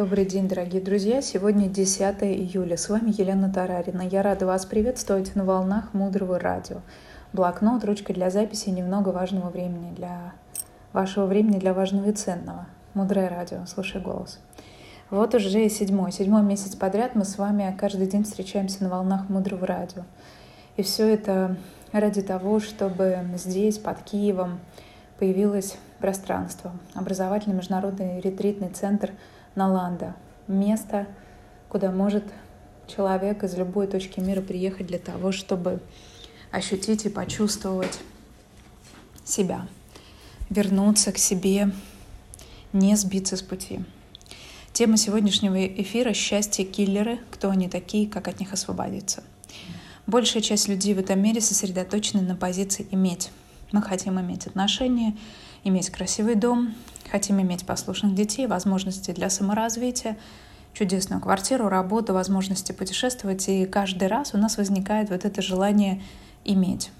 Добрый день, дорогие друзья! Сегодня 10 июля. С вами Елена Тарарина. Я рада вас приветствовать на волнах Мудрого радио. Блокнот, ручка для записи немного важного времени для вашего времени, для важного и ценного. Мудрое радио, слушай голос. Вот уже седьмой, седьмой месяц подряд мы с вами каждый день встречаемся на волнах Мудрого радио. И все это ради того, чтобы здесь, под Киевом, появилось пространство, образовательный международный ретритный центр – Наланда. Место, куда может человек из любой точки мира приехать для того, чтобы ощутить и почувствовать себя, вернуться к себе, не сбиться с пути. Тема сегодняшнего эфира — счастье киллеры, кто они такие, как от них освободиться. Большая часть людей в этом мире сосредоточены на позиции «иметь». Мы хотим иметь отношения, иметь красивый дом, хотим иметь послушных детей, возможности для саморазвития, чудесную квартиру, работу, возможности путешествовать. И каждый раз у нас возникает вот это желание иметь.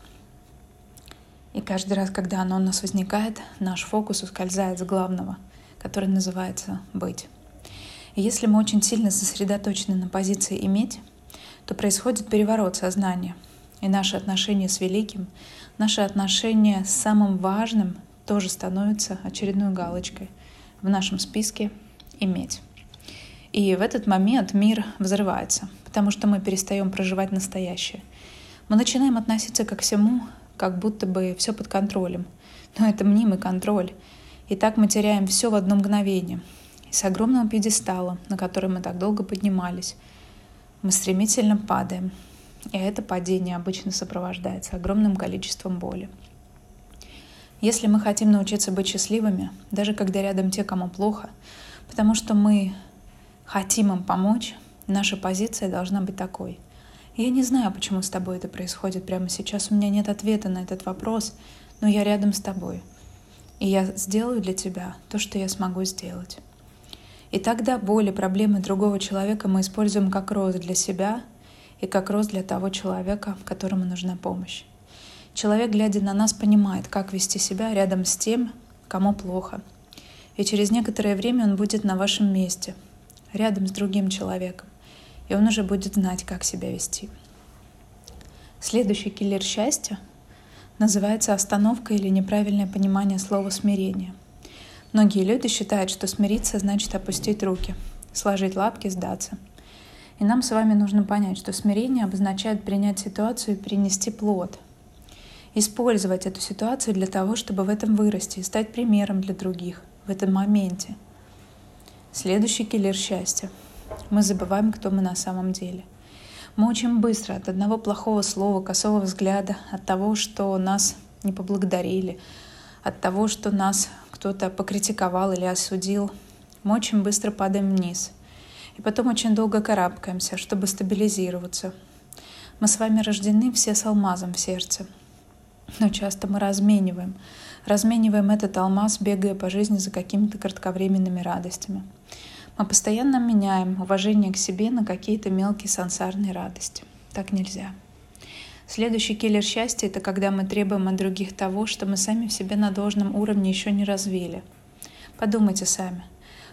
И каждый раз, когда оно у нас возникает, наш фокус ускользает с главного, который называется «быть». И если мы очень сильно сосредоточены на позиции «иметь», то происходит переворот сознания. И наши отношения с великим, наши отношения с самым важным тоже становится очередной галочкой в нашем списке «иметь». И в этот момент мир взрывается, потому что мы перестаем проживать настоящее. Мы начинаем относиться ко всему, как будто бы все под контролем. Но это мнимый контроль. И так мы теряем все в одно мгновение. И с огромного пьедестала, на который мы так долго поднимались, мы стремительно падаем. И это падение обычно сопровождается огромным количеством боли. Если мы хотим научиться быть счастливыми, даже когда рядом те, кому плохо, потому что мы хотим им помочь, наша позиция должна быть такой. Я не знаю, почему с тобой это происходит прямо сейчас, у меня нет ответа на этот вопрос, но я рядом с тобой. И я сделаю для тебя то, что я смогу сделать. И тогда боли, проблемы другого человека мы используем как рост для себя и как рост для того человека, которому нужна помощь. Человек, глядя на нас, понимает, как вести себя рядом с тем, кому плохо. И через некоторое время он будет на вашем месте, рядом с другим человеком. И он уже будет знать, как себя вести. Следующий киллер счастья называется остановка или неправильное понимание слова смирение. Многие люди считают, что смириться значит опустить руки, сложить лапки, сдаться. И нам с вами нужно понять, что смирение обозначает принять ситуацию и принести плод – использовать эту ситуацию для того, чтобы в этом вырасти и стать примером для других в этом моменте. Следующий киллер счастья. Мы забываем, кто мы на самом деле. Мы очень быстро от одного плохого слова, косого взгляда, от того, что нас не поблагодарили, от того, что нас кто-то покритиковал или осудил, мы очень быстро падаем вниз. И потом очень долго карабкаемся, чтобы стабилизироваться. Мы с вами рождены все с алмазом в сердце — но часто мы размениваем. Размениваем этот алмаз, бегая по жизни за какими-то кратковременными радостями. Мы постоянно меняем уважение к себе на какие-то мелкие сансарные радости. Так нельзя. Следующий киллер счастья — это когда мы требуем от других того, что мы сами в себе на должном уровне еще не развили. Подумайте сами.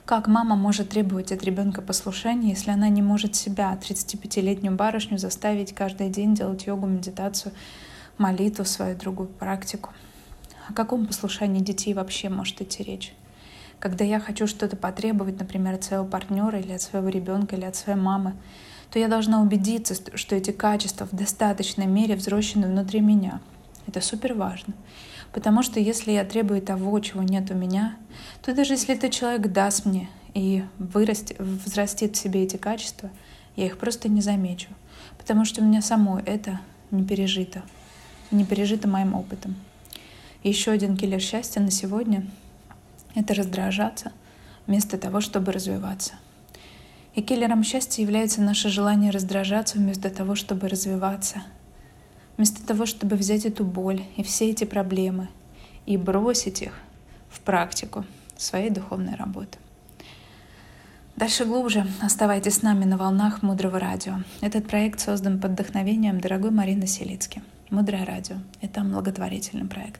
Как мама может требовать от ребенка послушания, если она не может себя, 35-летнюю барышню, заставить каждый день делать йогу, медитацию, молитву, свою другую практику. О каком послушании детей вообще может идти речь? Когда я хочу что-то потребовать, например, от своего партнера или от своего ребенка или от своей мамы, то я должна убедиться, что эти качества в достаточной мере взрослены внутри меня. Это супер важно. Потому что если я требую того, чего нет у меня, то даже если этот человек даст мне и вырастет, взрастит в себе эти качества, я их просто не замечу. Потому что у меня самой это не пережито не пережито моим опытом. Еще один киллер счастья на сегодня — это раздражаться вместо того, чтобы развиваться. И киллером счастья является наше желание раздражаться вместо того, чтобы развиваться. Вместо того, чтобы взять эту боль и все эти проблемы и бросить их в практику своей духовной работы. Дальше глубже оставайтесь с нами на волнах Мудрого Радио. Этот проект создан под вдохновением дорогой Марины Селицки. Мудрое радио — это благотворительный проект.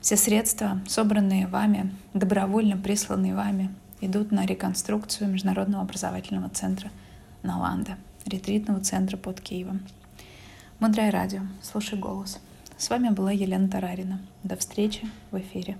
Все средства, собранные вами, добровольно присланные вами, идут на реконструкцию Международного образовательного центра Наланда, ретритного центра под Киевом. Мудрое радио. Слушай голос. С вами была Елена Тарарина. До встречи в эфире.